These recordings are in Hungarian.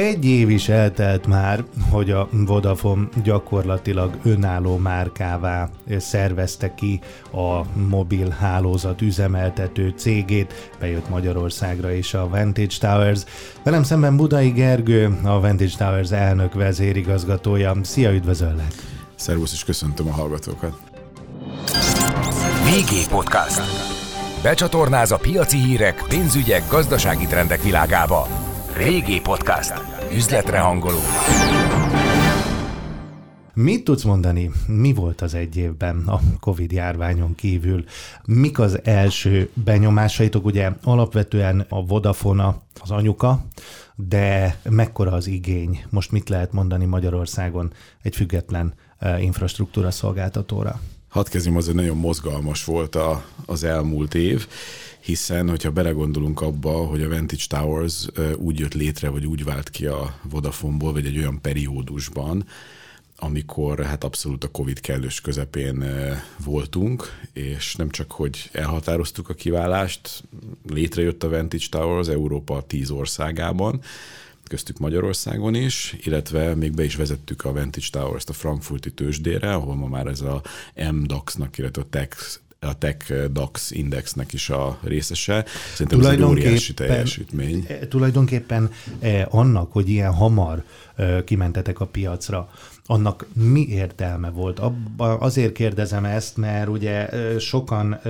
Egy év is eltelt már, hogy a Vodafone gyakorlatilag önálló márkává szervezte ki a mobil hálózat üzemeltető cégét, bejött Magyarországra is a Vantage Towers. Velem szemben Budai Gergő, a Vantage Towers elnök vezérigazgatója. Szia, üdvözöllek! Szervusz, és köszöntöm a hallgatókat! VG Podcast. Becsatornáz a piaci hírek, pénzügyek, gazdasági trendek világába. VG Podcast. Üzletre hangoló. Mit tudsz mondani, mi volt az egy évben a Covid járványon kívül? Mik az első benyomásaitok? Ugye alapvetően a Vodafone az anyuka, de mekkora az igény? Most mit lehet mondani Magyarországon egy független eh, infrastruktúra szolgáltatóra? Hadd kezdjem, az, hogy nagyon mozgalmas volt a, az elmúlt év, hiszen, hogyha belegondolunk abba, hogy a Vantage Towers úgy jött létre, vagy úgy vált ki a Vodafoneból, vagy egy olyan periódusban, amikor hát abszolút a Covid kellős közepén voltunk, és nem csak, hogy elhatároztuk a kiválást, létrejött a Vantage Towers Európa tíz országában, köztük Magyarországon is, illetve még be is vezettük a Vantage Towers-t a frankfurti tőzsdére, ahol ma már ez a MDAX-nak, illetve a Tech a Tech DAX indexnek is a részese. Szerintem ez egy óriási teljesítmény. Eh, tulajdonképpen eh, annak, hogy ilyen hamar eh, kimentetek a piacra, annak mi értelme volt? Abba azért kérdezem ezt, mert ugye sokan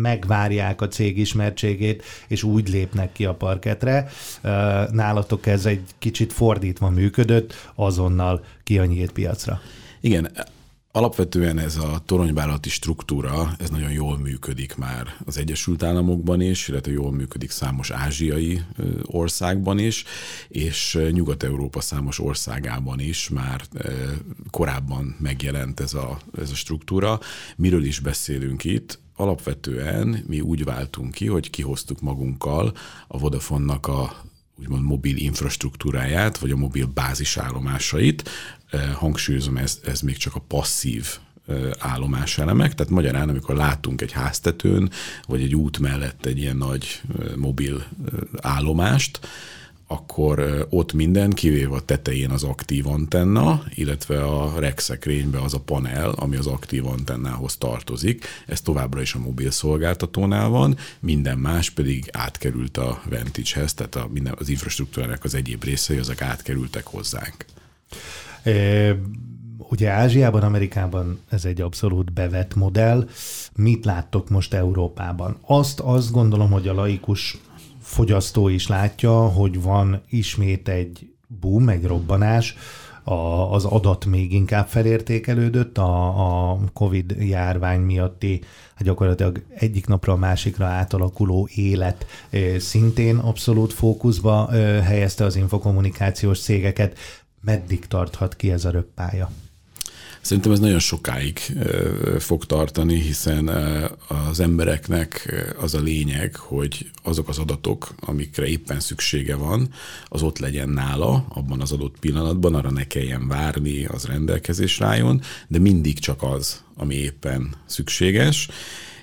megvárják a cég ismertségét, és úgy lépnek ki a parketre. Nálatok ez egy kicsit fordítva működött, azonnal ki a nyílt piacra. Igen, Alapvetően ez a toronyvállalati struktúra, ez nagyon jól működik már az Egyesült Államokban is, illetve jól működik számos ázsiai országban is, és Nyugat-Európa számos országában is már korábban megjelent ez a, ez a struktúra. Miről is beszélünk itt? Alapvetően mi úgy váltunk ki, hogy kihoztuk magunkkal a Vodafone-nak a úgymond mobil infrastruktúráját, vagy a mobil bázisállomásait. Hangsúlyozom, ez, ez még csak a passzív állomás elemek, tehát magyarán, amikor látunk egy háztetőn, vagy egy út mellett egy ilyen nagy mobil állomást, akkor ott minden, kivéve a tetején az aktív antenna, illetve a regszekrénybe az a panel, ami az aktív antennához tartozik. Ez továbbra is a mobil szolgáltatónál van, minden más pedig átkerült a Vantage-hez, tehát a, minden, az infrastruktúrának az egyéb részei, azok átkerültek hozzánk. É, ugye Ázsiában, Amerikában ez egy abszolút bevett modell. Mit láttok most Európában? Azt, azt gondolom, hogy a laikus fogyasztó is látja, hogy van ismét egy boom, egy robbanás, a, az adat még inkább felértékelődött a, a COVID járvány miatti hát gyakorlatilag egyik napra a másikra átalakuló élet szintén abszolút fókuszba helyezte az infokommunikációs cégeket. Meddig tarthat ki ez a röppálya? Szerintem ez nagyon sokáig fog tartani, hiszen az embereknek az a lényeg, hogy azok az adatok, amikre éppen szüksége van, az ott legyen nála, abban az adott pillanatban, arra ne kelljen várni, az rendelkezésre álljon, de mindig csak az, ami éppen szükséges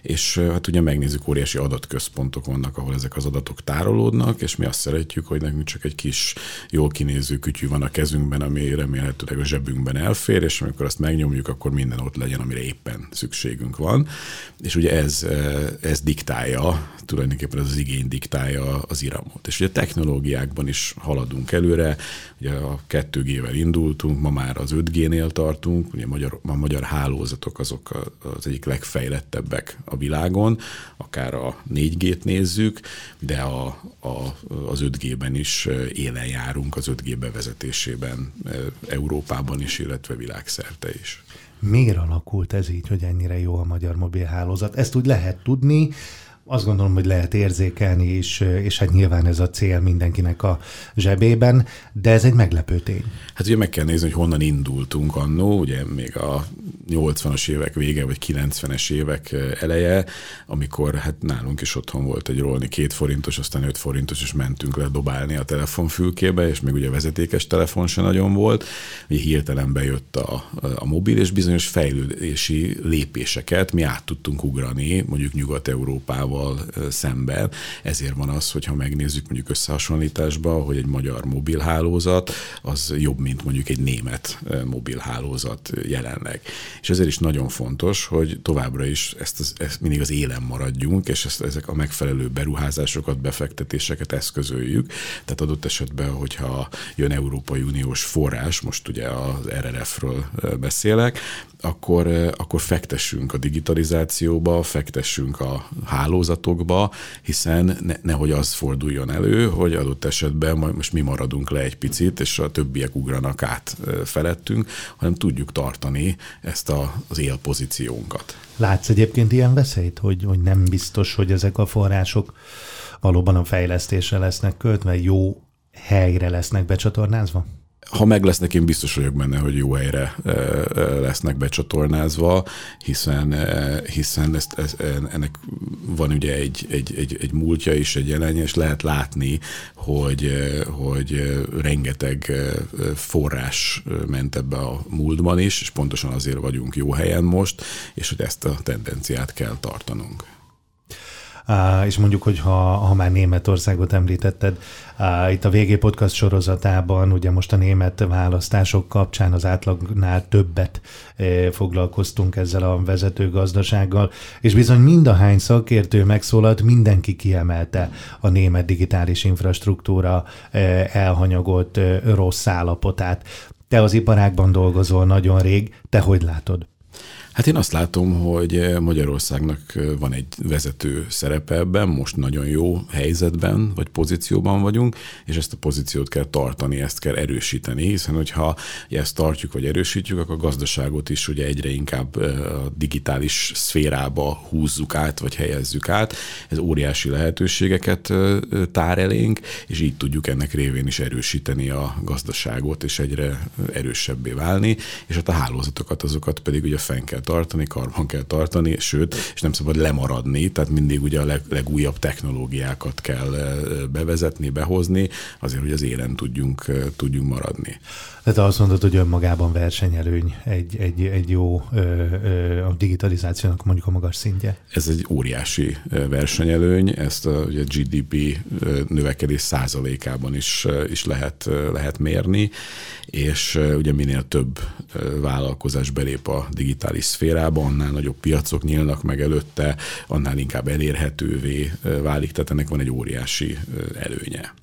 és hát ugye megnézzük, óriási adatközpontok vannak, ahol ezek az adatok tárolódnak, és mi azt szeretjük, hogy nekünk csak egy kis jól kinéző kütyű van a kezünkben, ami remélhetőleg a zsebünkben elfér, és amikor azt megnyomjuk, akkor minden ott legyen, amire éppen szükségünk van. És ugye ez, ez diktálja, tulajdonképpen az igény diktálja az iramot. És ugye technológiákban is haladunk előre, ugye a 2G-vel indultunk, ma már az 5G-nél tartunk, ugye magyar, a magyar hálózatok azok az egyik legfejlettebbek a világon, akár a 4G-t nézzük, de a, a, az 5G-ben is élen járunk, az 5G bevezetésében Európában is, illetve világszerte is. Miért alakult ez így, hogy ennyire jó a magyar mobilhálózat? Ezt úgy lehet tudni, azt gondolom, hogy lehet érzékelni is, és hát nyilván ez a cél mindenkinek a zsebében, de ez egy meglepő tény. Hát ugye meg kell nézni, hogy honnan indultunk annó, ugye még a 80-as évek vége, vagy 90-es évek eleje, amikor hát nálunk is otthon volt egy rolni két forintos, aztán 5 forintos, és mentünk le dobálni a telefonfülkébe, és még ugye vezetékes telefon se nagyon volt. Ugye hirtelen bejött a, a mobil, és bizonyos fejlődési lépéseket mi át tudtunk ugrani, mondjuk Nyugat-Európával szemben. Ezért van az, hogyha megnézzük mondjuk összehasonlításba, hogy egy magyar mobilhálózat az jobb, mint mondjuk egy német mobilhálózat jelenleg. És ezért is nagyon fontos, hogy továbbra is ezt, az, ezt mindig az élen maradjunk, és ezt, ezek a megfelelő beruházásokat, befektetéseket eszközöljük. Tehát adott esetben, hogyha jön Európai Uniós forrás, most ugye az RRF-ről beszélek, akkor, akkor fektessünk a digitalizációba, fektessünk a hálózatokba, hiszen ne, nehogy az forduljon elő, hogy adott esetben most mi maradunk le egy picit, és a többiek ugranak át felettünk, hanem tudjuk tartani ezt a, az élpozíciónkat. Látsz egyébként ilyen veszélyt, hogy, hogy nem biztos, hogy ezek a források valóban a fejlesztésre lesznek költve, jó helyre lesznek becsatornázva? Ha meg lesznek, én biztos vagyok benne, hogy jó helyre lesznek becsatornázva, hiszen, hiszen ezt, ezt, ennek van ugye egy, egy, egy, egy múltja is, egy jelenje, és lehet látni, hogy, hogy rengeteg forrás ment ebbe a múltban is, és pontosan azért vagyunk jó helyen most, és hogy ezt a tendenciát kell tartanunk és mondjuk, hogy ha, ha már Németországot említetted, itt a VG Podcast sorozatában, ugye most a német választások kapcsán az átlagnál többet foglalkoztunk ezzel a vezető gazdasággal, és bizony mind a hány szakértő megszólalt, mindenki kiemelte a német digitális infrastruktúra elhanyagolt rossz állapotát. Te az iparágban dolgozol nagyon rég, te hogy látod? Hát én azt látom, hogy eh, Magyarországnak eh, van egy vezető szerepe ebben, most nagyon jó helyzetben vagy pozícióban vagyunk, és ezt a pozíciót kell tartani, ezt kell erősíteni, hiszen hogyha ezt tartjuk vagy erősítjük, akkor a gazdaságot is ugye egyre inkább eh, a digitális szférába húzzuk át, vagy helyezzük át. Ez óriási lehetőségeket tár elénk, és így tudjuk ennek révén is erősíteni a gazdaságot, és egyre erősebbé válni, és hát a hálózatokat azokat pedig ugye fenn kell tartani, karban kell tartani, sőt, és nem szabad lemaradni, tehát mindig ugye a leg, legújabb technológiákat kell bevezetni, behozni, azért, hogy az élen tudjunk, tudjunk maradni. Tehát azt mondod, hogy önmagában versenyelőny egy, egy, egy jó a digitalizációnak mondjuk a magas szintje? Ez egy óriási versenyelőny, ezt a ugye GDP növekedés százalékában is, is lehet, lehet mérni, és ugye minél több vállalkozás belép a digitális szférába, annál nagyobb piacok nyílnak meg előtte, annál inkább elérhetővé válik, tehát ennek van egy óriási előnye.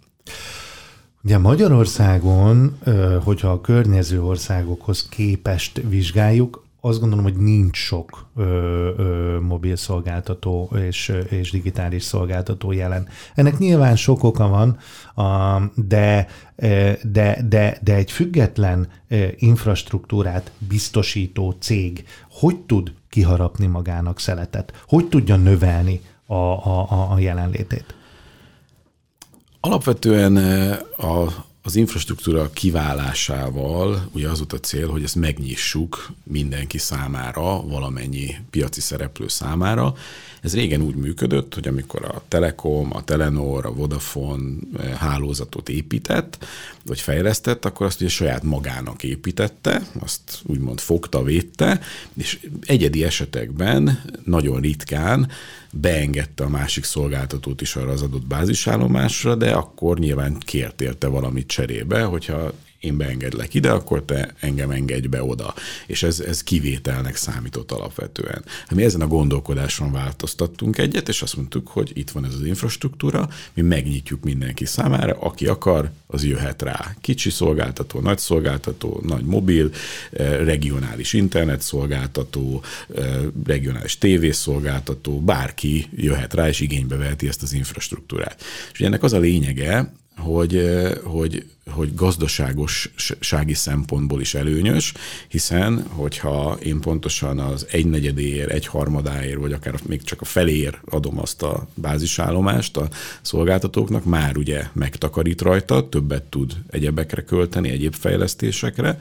Ugye Magyarországon, hogyha a környező országokhoz képest vizsgáljuk, azt gondolom, hogy nincs sok ö, ö, mobil szolgáltató és, és digitális szolgáltató jelen. Ennek nyilván sok oka van, a, de, de, de, de egy független infrastruktúrát biztosító cég hogy tud kiharapni magának szeletet? Hogy tudja növelni a, a, a jelenlétét? Alapvetően a, az infrastruktúra kiválásával ugye az volt a cél, hogy ezt megnyissuk mindenki számára, valamennyi piaci szereplő számára. Ez régen úgy működött, hogy amikor a Telekom, a Telenor, a Vodafone eh, hálózatot épített, vagy fejlesztett, akkor azt ugye saját magának építette, azt úgymond fogta, védte, és egyedi esetekben nagyon ritkán beengedte a másik szolgáltatót is arra az adott bázisállomásra, de akkor nyilván kért érte valamit cserébe, hogyha én beengedlek ide, akkor te engem engedj be oda. És ez, ez kivételnek számított alapvetően. Hát mi ezen a gondolkodáson változtattunk egyet, és azt mondtuk, hogy itt van ez az infrastruktúra, mi megnyitjuk mindenki számára, aki akar, az jöhet rá. Kicsi szolgáltató, nagy szolgáltató, nagy mobil, eh, regionális internet szolgáltató, eh, regionális tévészolgáltató, bárki jöhet rá, és igénybe veheti ezt az infrastruktúrát. És ennek az a lényege, hogy, hogy hogy gazdaságossági szempontból is előnyös, hiszen hogyha én pontosan az egynegyedéért, egy harmadáért, vagy akár még csak a feléért adom azt a bázisállomást a szolgáltatóknak, már ugye megtakarít rajta, többet tud egyebekre költeni, egyéb fejlesztésekre.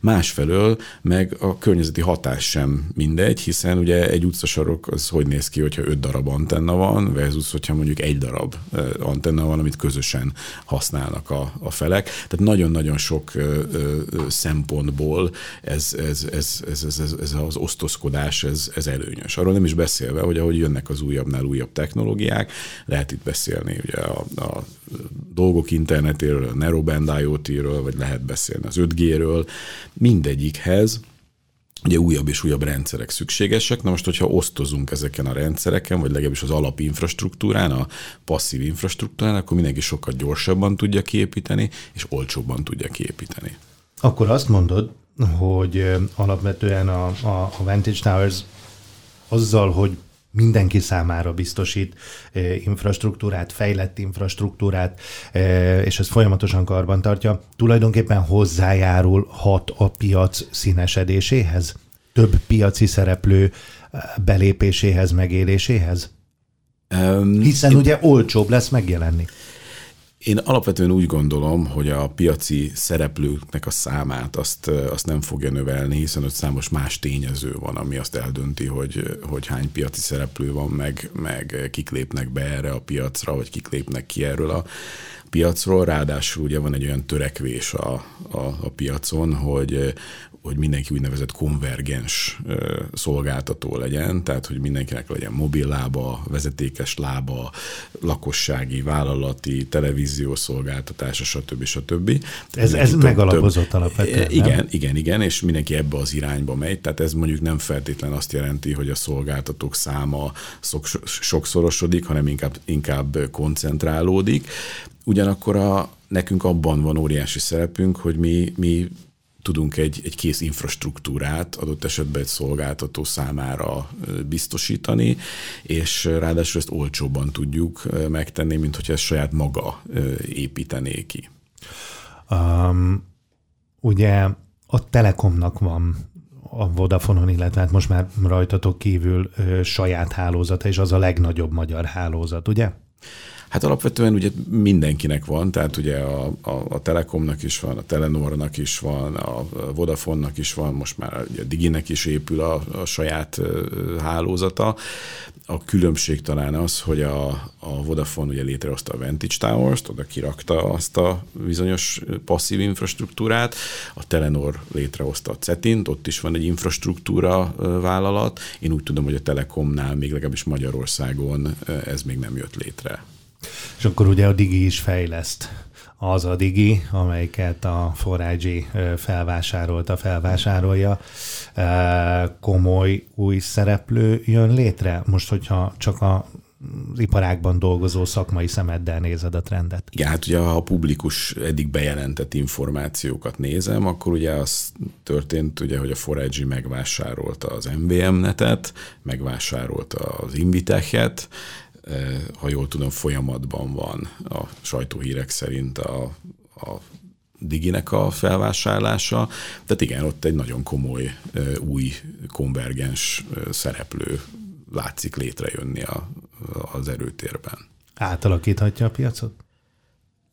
Másfelől meg a környezeti hatás sem mindegy, hiszen ugye egy utcasarok az hogy néz ki, hogyha öt darab antenna van, versus hogyha mondjuk egy darab antenna van, amit közösen használnak a, a felek. Tehát nagyon-nagyon sok szempontból ez, ez, ez, ez, ez, ez, ez az osztozkodás, ez, ez előnyös. Arról nem is beszélve, hogy ahogy jönnek az újabbnál újabb technológiák, lehet itt beszélni ugye a, a dolgok internetéről, a Narrowband IoT-ről, vagy lehet beszélni az 5G-ről, mindegyikhez ugye újabb és újabb rendszerek szükségesek. Na most, hogyha osztozunk ezeken a rendszereken, vagy legalábbis az alapinfrastruktúrán, a passzív infrastruktúrán, akkor mindenki sokkal gyorsabban tudja kiépíteni, és olcsóbban tudja kiépíteni. Akkor azt mondod, hogy alapvetően a, a, a Vantage Towers azzal, hogy mindenki számára biztosít infrastruktúrát, fejlett infrastruktúrát, és ez folyamatosan karban tartja, tulajdonképpen hozzájárul hat a piac színesedéséhez? Több piaci szereplő belépéséhez, megéléséhez? Hiszen ugye olcsóbb lesz megjelenni. Én alapvetően úgy gondolom, hogy a piaci szereplőknek a számát azt, azt nem fogja növelni, hiszen ott számos más tényező van, ami azt eldönti, hogy, hogy hány piaci szereplő van, meg, meg kik lépnek be erre a piacra, vagy kik lépnek ki erről a piacról. Ráadásul ugye van egy olyan törekvés a, a, a piacon, hogy hogy mindenki úgynevezett konvergens szolgáltató legyen, tehát hogy mindenkinek legyen mobil lába, vezetékes lába, lakossági, vállalati, televíziós szolgáltatása, stb. stb. Ez, ez több, megalapozott több, alapvetően, Igen, nem? igen, igen, és mindenki ebbe az irányba megy, tehát ez mondjuk nem feltétlen azt jelenti, hogy a szolgáltatók száma sokszorosodik, hanem inkább, inkább koncentrálódik. Ugyanakkor a, nekünk abban van óriási szerepünk, hogy mi, mi tudunk egy, egy kész infrastruktúrát adott esetben egy szolgáltató számára biztosítani, és ráadásul ezt olcsóbban tudjuk megtenni, mint hogyha ezt saját maga építené ki. Um, ugye a Telekomnak van a Vodafonon, illetve hát most már rajtatok kívül ö, saját hálózata, és az a legnagyobb magyar hálózat, ugye? Hát alapvetően ugye mindenkinek van, tehát ugye a, a, a Telekomnak is van, a Telenornak is van, a Vodafonnak is van, most már a Diginek is épül a, a saját hálózata. A különbség talán az, hogy a, a Vodafone ugye létrehozta a Vantage Towers-t, oda kirakta azt a bizonyos passzív infrastruktúrát, a Telenor létrehozta a CETINT, ott is van egy infrastruktúra vállalat. Én úgy tudom, hogy a Telekomnál még legalábbis Magyarországon ez még nem jött létre. És akkor ugye a Digi is fejleszt. Az a Digi, amelyiket a 4 felvásárolta, felvásárolja. Komoly új szereplő jön létre? Most, hogyha csak a az iparákban dolgozó szakmai szemeddel nézed a trendet. Igen, hát ugye ha a publikus eddig bejelentett információkat nézem, akkor ugye az történt, ugye, hogy a Forage megvásárolta az MVM netet, megvásárolta az Invitechet, ha jól tudom, folyamatban van a sajtóhírek szerint a, a Diginek a felvásárlása. Tehát igen, ott egy nagyon komoly eh, új konvergens eh, szereplő látszik létrejönni a, az erőtérben. Átalakíthatja a piacot?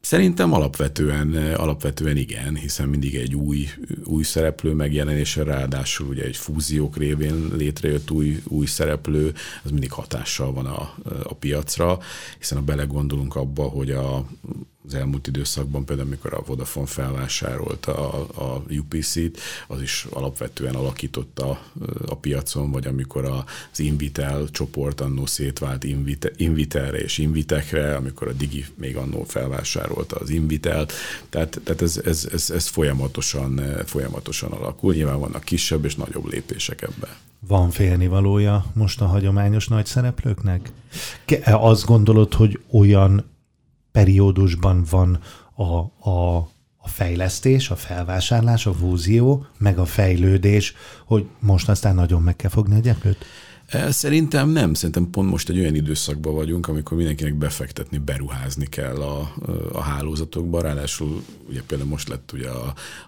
Szerintem alapvetően, alapvetően igen, hiszen mindig egy új, új szereplő megjelenése, ráadásul ugye egy fúziók révén létrejött új, új szereplő, az mindig hatással van a, a piacra, hiszen ha belegondolunk abba, hogy a az elmúlt időszakban, például amikor a Vodafone felvásárolta a, a UPC-t, az is alapvetően alakította a piacon, vagy amikor az Invitel csoport annó szétvált Invite, Invitelre és Invitekre, amikor a Digi még annó felvásárolta az Invitelt, tehát, tehát ez, ez, ez, ez folyamatosan, folyamatosan alakul. Nyilván vannak kisebb és nagyobb lépések ebben. Van félnivalója most a hagyományos nagy szereplőknek? Azt gondolod, hogy olyan periódusban van a, a, a fejlesztés, a felvásárlás, a fúzió, meg a fejlődés, hogy most aztán nagyon meg kell fogni a gyeplőt? Szerintem nem. Szerintem pont most egy olyan időszakban vagyunk, amikor mindenkinek befektetni, beruházni kell a, a hálózatokba. Ráadásul ugye például most lett ugye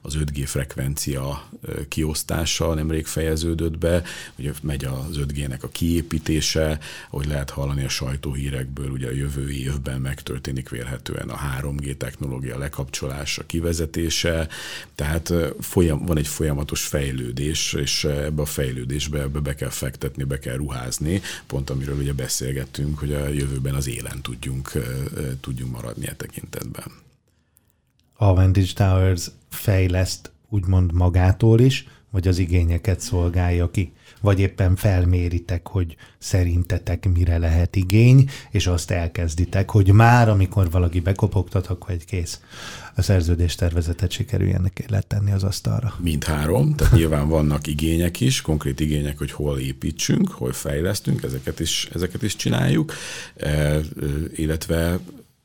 az 5G frekvencia kiosztása, nemrég fejeződött be, ugye megy az 5G-nek a kiépítése, hogy lehet hallani a sajtóhírekből, ugye a jövő évben megtörténik vélhetően a 3G technológia lekapcsolása, kivezetése, tehát folyam, van egy folyamatos fejlődés, és ebbe a fejlődésbe ebbe be kell fektetni, be kell ruházni, pont amiről ugye beszélgettünk, hogy a jövőben az élen tudjunk, tudjunk maradni e tekintetben. A Vantage Towers fejleszt úgymond magától is, vagy az igényeket szolgálja ki? Vagy éppen felméritek, hogy szerintetek mire lehet igény, és azt elkezditek, hogy már amikor valaki bekopogtat, akkor egy kész a szerződés tervezetet sikerüljen letenni az asztalra. Mindhárom, tehát nyilván vannak igények is, konkrét igények, hogy hol építsünk, hol fejlesztünk, ezeket is, ezeket is csináljuk, e, illetve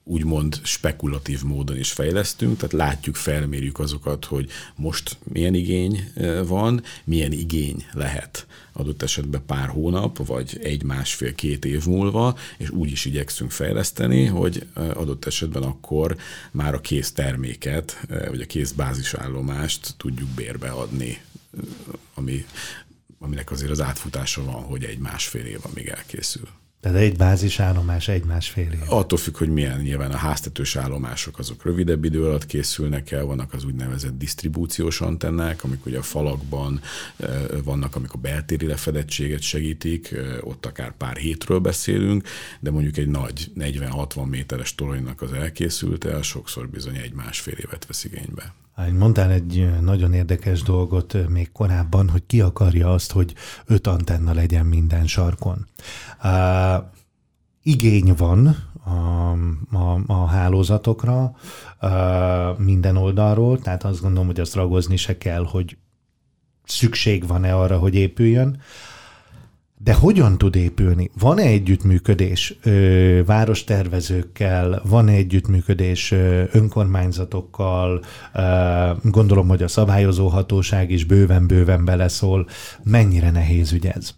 úgymond spekulatív módon is fejlesztünk, tehát látjuk, felmérjük azokat, hogy most milyen igény van, milyen igény lehet adott esetben pár hónap, vagy egy, másfél, két év múlva, és úgy is igyekszünk fejleszteni, hogy adott esetben akkor már a kész terméket, vagy a kész bázisállomást tudjuk bérbe ami, aminek azért az átfutása van, hogy egy másfél év, amíg elkészül. Tehát egy bázisállomás egy-másfél év. Attól függ, hogy milyen nyilván a háztetős állomások azok rövidebb idő alatt készülnek el, vannak az úgynevezett disztribúciós antennák, amik ugye a falakban vannak, amik a beltéri lefedettséget segítik, ott akár pár hétről beszélünk, de mondjuk egy nagy 40-60 méteres toronynak az elkészülte, sokszor bizony egy-másfél évet vesz igénybe. Mondtál egy nagyon érdekes dolgot még korábban, hogy ki akarja azt, hogy öt antenna legyen minden sarkon. Uh, igény van a, a, a hálózatokra uh, minden oldalról, tehát azt gondolom, hogy azt ragozni se kell, hogy szükség van-e arra, hogy épüljön. De hogyan tud épülni? Van-e együttműködés ö, várostervezőkkel, van-e együttműködés ö, önkormányzatokkal, ö, gondolom, hogy a szabályozó hatóság is bőven-bőven beleszól. Mennyire nehéz ügy ez?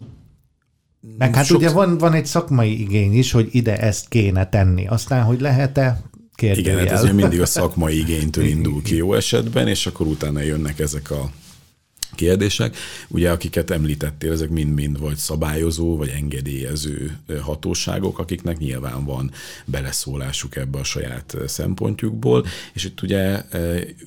Meg hát Sokszor... ugye van, van egy szakmai igény is, hogy ide ezt kéne tenni. Aztán, hogy lehet-e, kérdőjel. Igen, hát ez mindig a szakmai igénytől indul ki jó esetben, és akkor utána jönnek ezek a kérdések. Ugye, akiket említettél, ezek mind-mind vagy szabályozó, vagy engedélyező hatóságok, akiknek nyilván van beleszólásuk ebbe a saját szempontjukból, és itt ugye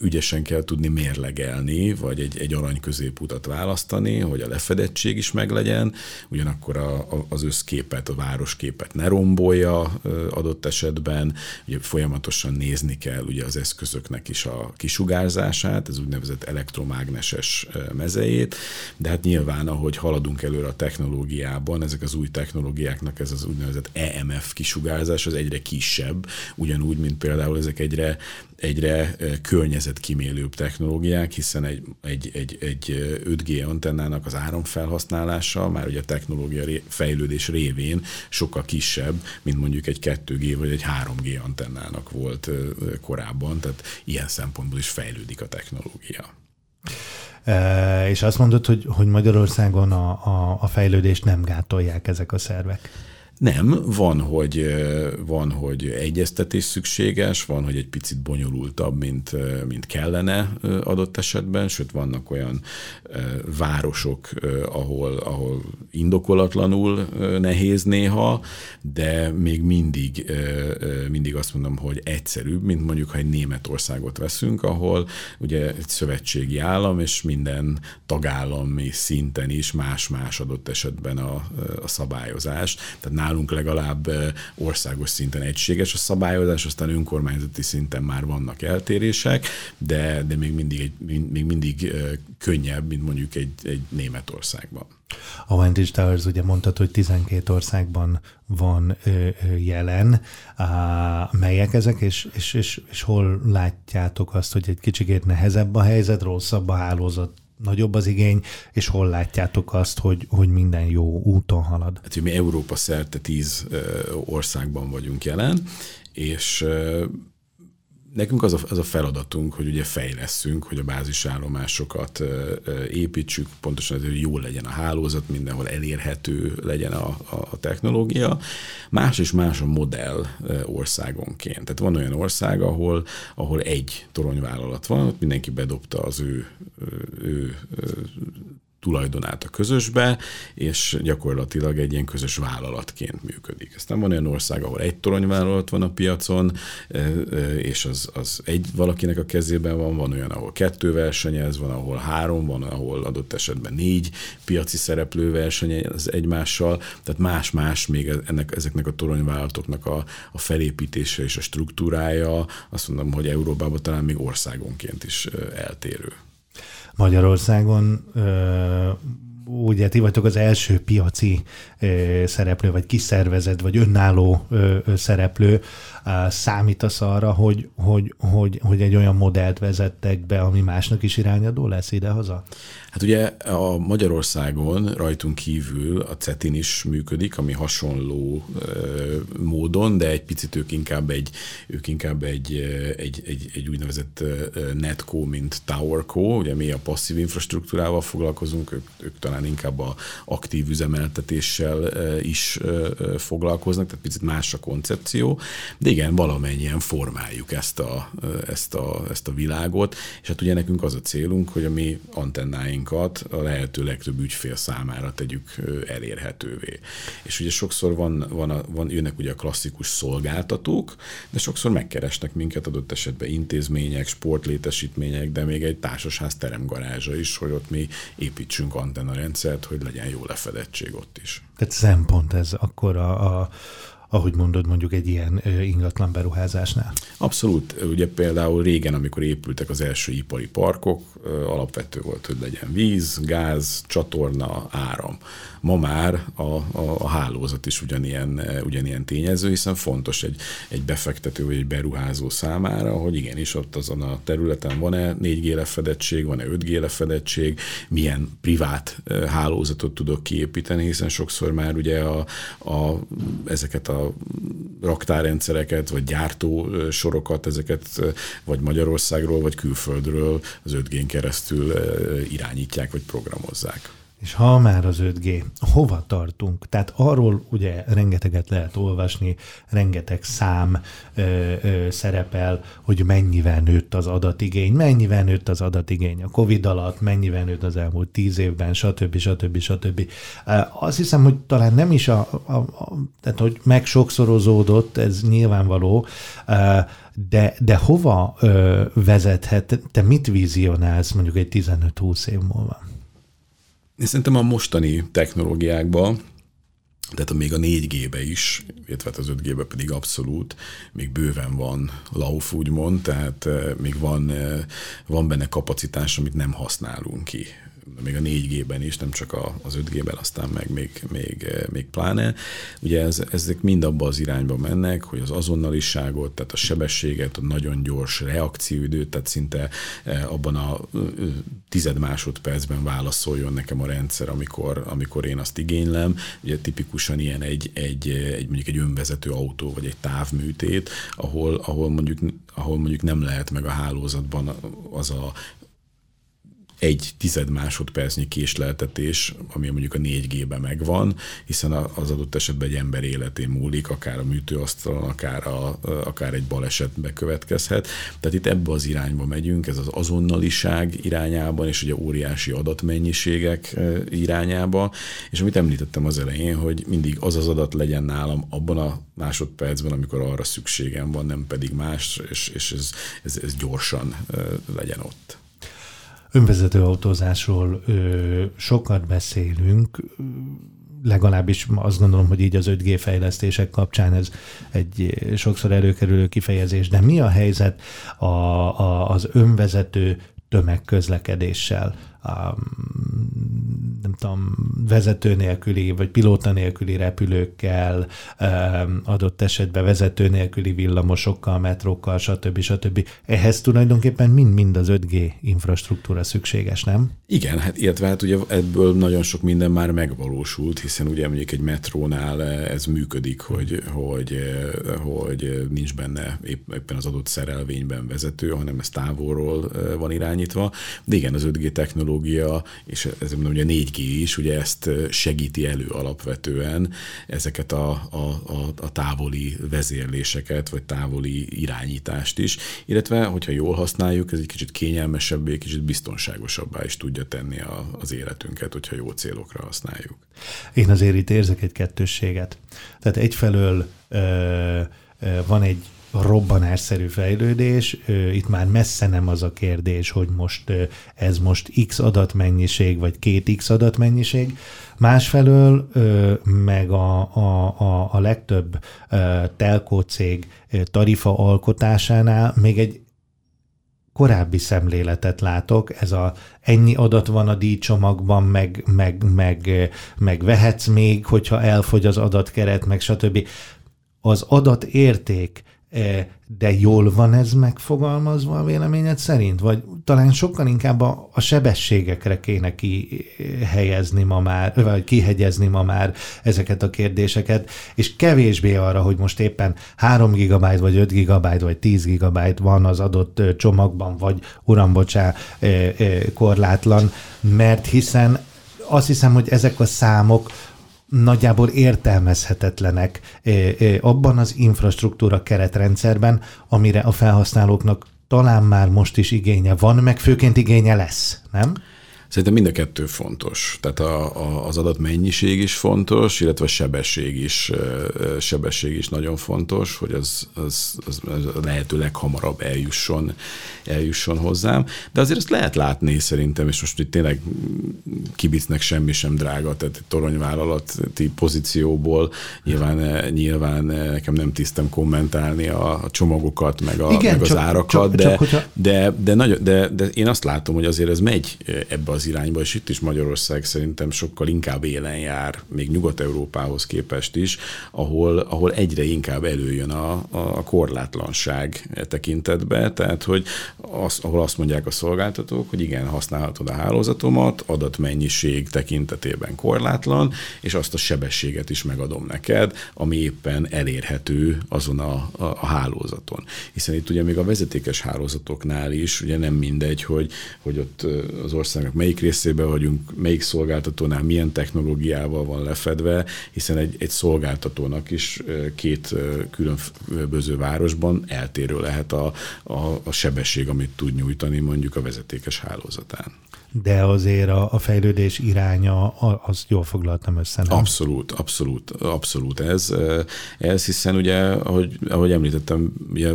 ügyesen kell tudni mérlegelni, vagy egy, egy arany középutat választani, hogy a lefedettség is meglegyen, ugyanakkor a, a, az összképet, a városképet ne rombolja adott esetben, ugye folyamatosan nézni kell ugye az eszközöknek is a kisugárzását, ez úgynevezett elektromágneses mezejét, de hát nyilván, ahogy haladunk előre a technológiában, ezek az új technológiáknak ez az úgynevezett EMF kisugárzás az egyre kisebb, ugyanúgy, mint például ezek egyre egyre környezetkímélőbb technológiák, hiszen egy, egy, egy, egy 5G antennának az áramfelhasználása már ugye a technológia fejlődés révén sokkal kisebb, mint mondjuk egy 2G vagy egy 3G antennának volt korábban, tehát ilyen szempontból is fejlődik a technológia. És azt mondod, hogy, hogy Magyarországon a, a, a fejlődést nem gátolják ezek a szervek. Nem, van hogy, van, hogy egyeztetés szükséges, van, hogy egy picit bonyolultabb, mint, mint kellene adott esetben, sőt vannak olyan városok, ahol, ahol indokolatlanul nehéz néha, de még mindig, mindig azt mondom, hogy egyszerűbb, mint mondjuk, ha egy Németországot veszünk, ahol ugye egy szövetségi állam, és minden tagállami szinten is más-más adott esetben a, a szabályozás. Tehát nálunk legalább országos szinten egységes a szabályozás, aztán önkormányzati szinten már vannak eltérések, de, de még mindig, egy, még mindig könnyebb, mint mondjuk egy, egy Németországban. A Vantage Towers ugye mondtad, hogy 12 országban van jelen. Melyek ezek, és, és, és, és hol látjátok azt, hogy egy kicsikét nehezebb a helyzet, rosszabb a hálózat, nagyobb az igény, és hol látjátok azt, hogy, hogy minden jó úton halad? Hát, hogy mi Európa szerte tíz országban vagyunk jelen, és nekünk az a, az a feladatunk, hogy ugye fejleszünk, hogy a bázisállomásokat építsük, pontosan azért, hogy jó legyen a hálózat, mindenhol elérhető legyen a, a, a technológia. Más és más a modell országonként. Tehát van olyan ország, ahol, ahol egy toronyvállalat van, ott mindenki bedobta az ő, ő, ő tulajdonát a közösbe, és gyakorlatilag egy ilyen közös vállalatként működik. Aztán van olyan ország, ahol egy toronyvállalat van a piacon, és az, az egy valakinek a kezében van, van olyan, ahol kettő versenyez, van, ahol három, van, ahol adott esetben négy piaci szereplő versenyez egymással, tehát más-más még ennek, ezeknek a toronyvállalatoknak a, a felépítése és a struktúrája, azt mondom, hogy Európában talán még országonként is eltérő. Magyarországon ugye ti vagytok az első piaci szereplő, vagy kiszervezett, vagy önálló szereplő, számítasz arra, hogy, hogy, hogy, hogy egy olyan modellt vezettek be, ami másnak is irányadó lesz idehaza? Hát ugye a Magyarországon rajtunk kívül a CETIN is működik, ami hasonló módon, de egy picit ők inkább egy, ők inkább egy, egy, egy, egy úgynevezett netco, mint towerco, ugye mi a passzív infrastruktúrával foglalkozunk, ők, ők talán inkább a aktív üzemeltetéssel is foglalkoznak, tehát picit más a koncepció, de igen, valamennyien formáljuk ezt a, ezt, a, ezt a világot, és hát ugye nekünk az a célunk, hogy a mi antennáinkat a lehető legtöbb ügyfél számára tegyük elérhetővé. És ugye sokszor van, van, a, van jönnek ugye a klasszikus szolgáltatók, de sokszor megkeresnek minket adott esetben intézmények, sportlétesítmények, de még egy társasház teremgarázsa is, hogy ott mi építsünk antennarendszert, hogy legyen jó lefedettség ott is. Tehát szempont ez akkor a, a ahogy mondod, mondjuk egy ilyen ingatlan beruházásnál? Abszolút. Ugye például régen, amikor épültek az első ipari parkok, alapvető volt, hogy legyen víz, gáz, csatorna, áram. Ma már a, a, a hálózat is ugyanilyen, ugyanilyen tényező, hiszen fontos egy, egy befektető vagy egy beruházó számára, hogy igenis ott azon a területen van-e 4G lefedettség, van-e 5G lefedettség, milyen privát hálózatot tudok kiépíteni, hiszen sokszor már ugye a, a, ezeket a raktárrendszereket, vagy gyártó sorokat, ezeket vagy Magyarországról, vagy külföldről az 5G-n keresztül irányítják, vagy programozzák. És ha már az 5G, hova tartunk? Tehát arról ugye rengeteget lehet olvasni, rengeteg szám ö, ö, szerepel, hogy mennyivel nőtt az adatigény, mennyivel nőtt az adatigény a Covid alatt, mennyivel nőtt az elmúlt tíz évben, stb. stb. stb. Azt hiszem, hogy talán nem is a, a, a tehát hogy megsokszorozódott, ez nyilvánvaló, de, de hova vezethet, te mit vizionálsz mondjuk egy 15-20 év múlva? Én szerintem a mostani technológiákban, tehát még a 4G-be is, illetve hát az 5G-be pedig abszolút, még bőven van lauf, úgymond, tehát eh, még van, eh, van benne kapacitás, amit nem használunk ki még a 4G-ben is, nem csak az 5G-ben, aztán meg még, még, még pláne. Ugye ez, ezek mind abba az irányba mennek, hogy az azonnaliságot, tehát a sebességet, a nagyon gyors reakcióidőt, tehát szinte abban a tized másodpercben válaszoljon nekem a rendszer, amikor, amikor én azt igénylem. Ugye tipikusan ilyen egy, egy, egy mondjuk egy önvezető autó, vagy egy távműtét, ahol, ahol mondjuk ahol mondjuk nem lehet meg a hálózatban az a egy tized másodpercnyi késleltetés, ami mondjuk a 4G-ben megvan, hiszen az adott esetben egy ember életén múlik, akár a műtőasztalon, akár, a, akár egy balesetbe következhet. Tehát itt ebbe az irányba megyünk, ez az azonnaliság irányában, és ugye óriási adatmennyiségek irányába, és amit említettem az elején, hogy mindig az az adat legyen nálam abban a másodpercben, amikor arra szükségem van, nem pedig más, és, és ez, ez, ez gyorsan legyen ott önvezető autózásról ö, sokat beszélünk, legalábbis azt gondolom, hogy így az 5G fejlesztések kapcsán ez egy sokszor előkerülő kifejezés, de mi a helyzet a, a, az önvezető tömegközlekedéssel? Um, nem tudom, vezető nélküli, vagy pilóta nélküli repülőkkel, adott esetben vezető nélküli villamosokkal, metrókkal, stb. stb. Ehhez tulajdonképpen mind-mind az 5G infrastruktúra szükséges, nem? Igen, hát illetve hát ugye ebből nagyon sok minden már megvalósult, hiszen ugye mondjuk egy metrónál ez működik, hogy, hogy, hogy nincs benne éppen az adott szerelvényben vezető, hanem ez távolról van irányítva. De igen, az 5G technológia, és ez ugye a 4G is, ugye ezt segíti elő alapvetően ezeket a, a, a, a távoli vezérléseket, vagy távoli irányítást is, illetve, hogyha jól használjuk, ez egy kicsit kényelmesebbé, kicsit biztonságosabbá is tudja tenni a, az életünket, hogyha jó célokra használjuk. Én azért itt érzek egy kettősséget. Tehát egyfelől ö, ö, van egy robbanásszerű fejlődés. Itt már messze nem az a kérdés, hogy most ez most x adatmennyiség, vagy két x adatmennyiség. Másfelől meg a, a, a, a legtöbb telkó cég tarifa alkotásánál még egy korábbi szemléletet látok, ez a ennyi adat van a díjcsomagban, meg, meg, meg, meg vehetsz még, hogyha elfogy az adatkeret, meg stb. Az adatérték de jól van ez megfogalmazva a véleményed szerint? Vagy talán sokkal inkább a, a sebességekre kéne kihelyezni ma már, vagy kihegyezni ma már ezeket a kérdéseket, és kevésbé arra, hogy most éppen 3 GB, vagy 5 GB, vagy 10 GB van az adott csomagban, vagy uram, bocsá, korlátlan, mert hiszen azt hiszem, hogy ezek a számok nagyjából értelmezhetetlenek abban az infrastruktúra keretrendszerben, amire a felhasználóknak talán már most is igénye van, meg főként igénye lesz, nem? Szerintem mind a kettő fontos. Tehát a, a, az adatmennyiség is fontos, illetve a sebesség is, sebesség is nagyon fontos, hogy az, az, az lehető leghamarabb eljusson, eljusson hozzám. De azért ezt lehet látni szerintem, és most itt tényleg kibicnek semmi sem drága, tehát toronyvállalati pozícióból nyilván, nyilván nekem nem tisztem kommentálni a, a csomagokat, meg, a, Igen, meg az csak, árakat, csak, de, csak, hogyha... de, de, de, de, de én azt látom, hogy azért ez megy ebbe az az irányba, és itt is Magyarország szerintem sokkal inkább élen jár, még Nyugat-Európához képest is, ahol, ahol egyre inkább előjön a, a korlátlanság e tekintetbe, tehát hogy az, ahol azt mondják a szolgáltatók, hogy igen, használhatod a hálózatomat, adatmennyiség tekintetében korlátlan, és azt a sebességet is megadom neked, ami éppen elérhető azon a, a, a hálózaton. Hiszen itt ugye még a vezetékes hálózatoknál is ugye nem mindegy, hogy, hogy ott az országnak melyik melyik részében vagyunk, melyik szolgáltatónál milyen technológiával van lefedve, hiszen egy, egy szolgáltatónak is két különböző városban eltérő lehet a, a, a sebesség, amit tud nyújtani mondjuk a vezetékes hálózatán de azért a, a fejlődés iránya, azt jól foglaltam össze, nem? Abszolút, abszolút, abszolút ez, ez hiszen ugye, ahogy, ahogy említettem, ugye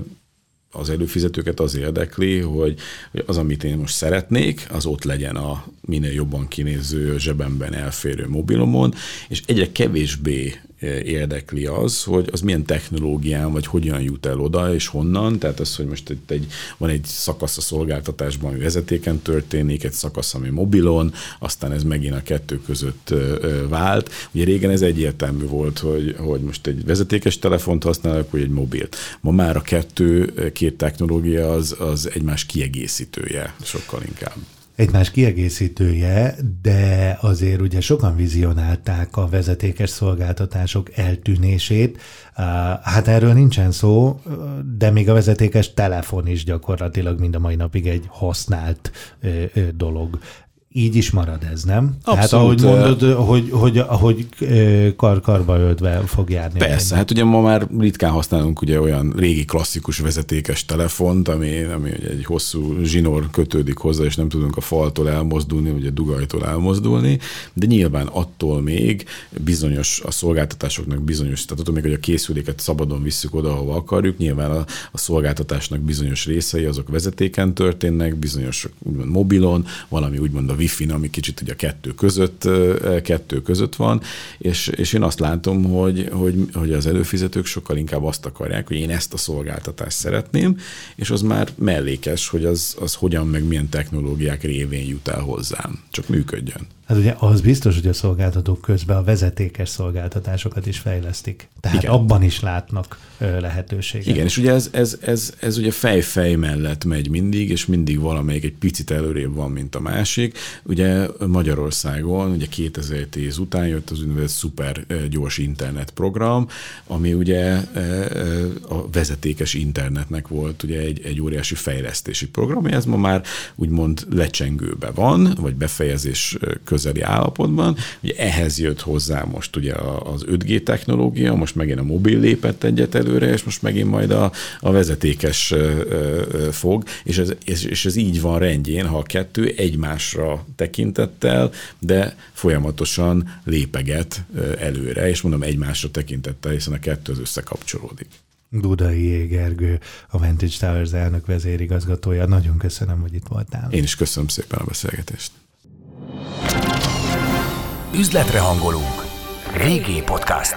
az előfizetőket az érdekli, hogy az, amit én most szeretnék, az ott legyen a minél jobban kinéző zsebemben elférő mobilomon, és egyre kevésbé érdekli az, hogy az milyen technológián, vagy hogyan jut el oda, és honnan. Tehát az, hogy most itt egy, van egy szakasz a szolgáltatásban, ami vezetéken történik, egy szakasz, ami mobilon, aztán ez megint a kettő között vált. Ugye régen ez egyértelmű volt, hogy, hogy most egy vezetékes telefont használok, vagy egy mobilt. Ma már a kettő, két technológia az, az egymás kiegészítője sokkal inkább egymás kiegészítője, de azért ugye sokan vizionálták a vezetékes szolgáltatások eltűnését. Hát erről nincsen szó, de még a vezetékes telefon is gyakorlatilag mind a mai napig egy használt dolog így is marad ez, nem? Abszolút. Hát ahogy mondod, hogy, hogy, hogy kar-karba öltve fog járni. Persze, hát ugye ma már ritkán használunk ugye olyan régi klasszikus vezetékes telefont, ami, ami ugye egy hosszú zsinór kötődik hozzá, és nem tudunk a faltól elmozdulni, vagy a dugajtól elmozdulni, de nyilván attól még bizonyos a szolgáltatásoknak bizonyos, tehát attól még, hogy a készüléket szabadon visszük oda, ahova akarjuk, nyilván a, a szolgáltatásnak bizonyos részei azok vezetéken történnek, bizonyos úgymond mobilon, valami úgymond a wifi ami kicsit ugye a kettő között, kettő között van, és, és én azt látom, hogy, hogy, hogy az előfizetők sokkal inkább azt akarják, hogy én ezt a szolgáltatást szeretném, és az már mellékes, hogy az, az hogyan meg milyen technológiák révén jut el hozzám. Csak működjön. Hát ugye az biztos, hogy a szolgáltatók közben a vezetékes szolgáltatásokat is fejlesztik. Tehát Igen. abban is látnak lehetőséget. Igen, és ugye ez, ez, ez, ez ugye fej-fej mellett megy mindig, és mindig valamelyik egy picit előrébb van, mint a másik. Ugye Magyarországon, ugye 2010 után jött az úgynevezett szuper gyors internet program, ami ugye a vezetékes internetnek volt ugye egy, egy óriási fejlesztési program, ez ma már úgymond lecsengőbe van, vagy befejezés közeli állapotban. Ugye ehhez jött hozzá most ugye az 5G technológia, most megint a mobil lépett egyet előre, és most megint majd a, a vezetékes fog, és ez, és ez így van rendjén, ha a kettő egymásra tekintettel, de folyamatosan lépeget előre, és mondom egymásra tekintettel, hiszen a kettő az összekapcsolódik. Dudai Gergő, a Vantage Towers elnök vezérigazgatója. Nagyon köszönöm, hogy itt voltál. Én is köszönöm szépen a beszélgetést. Üzletre hangolunk. Régi podcast.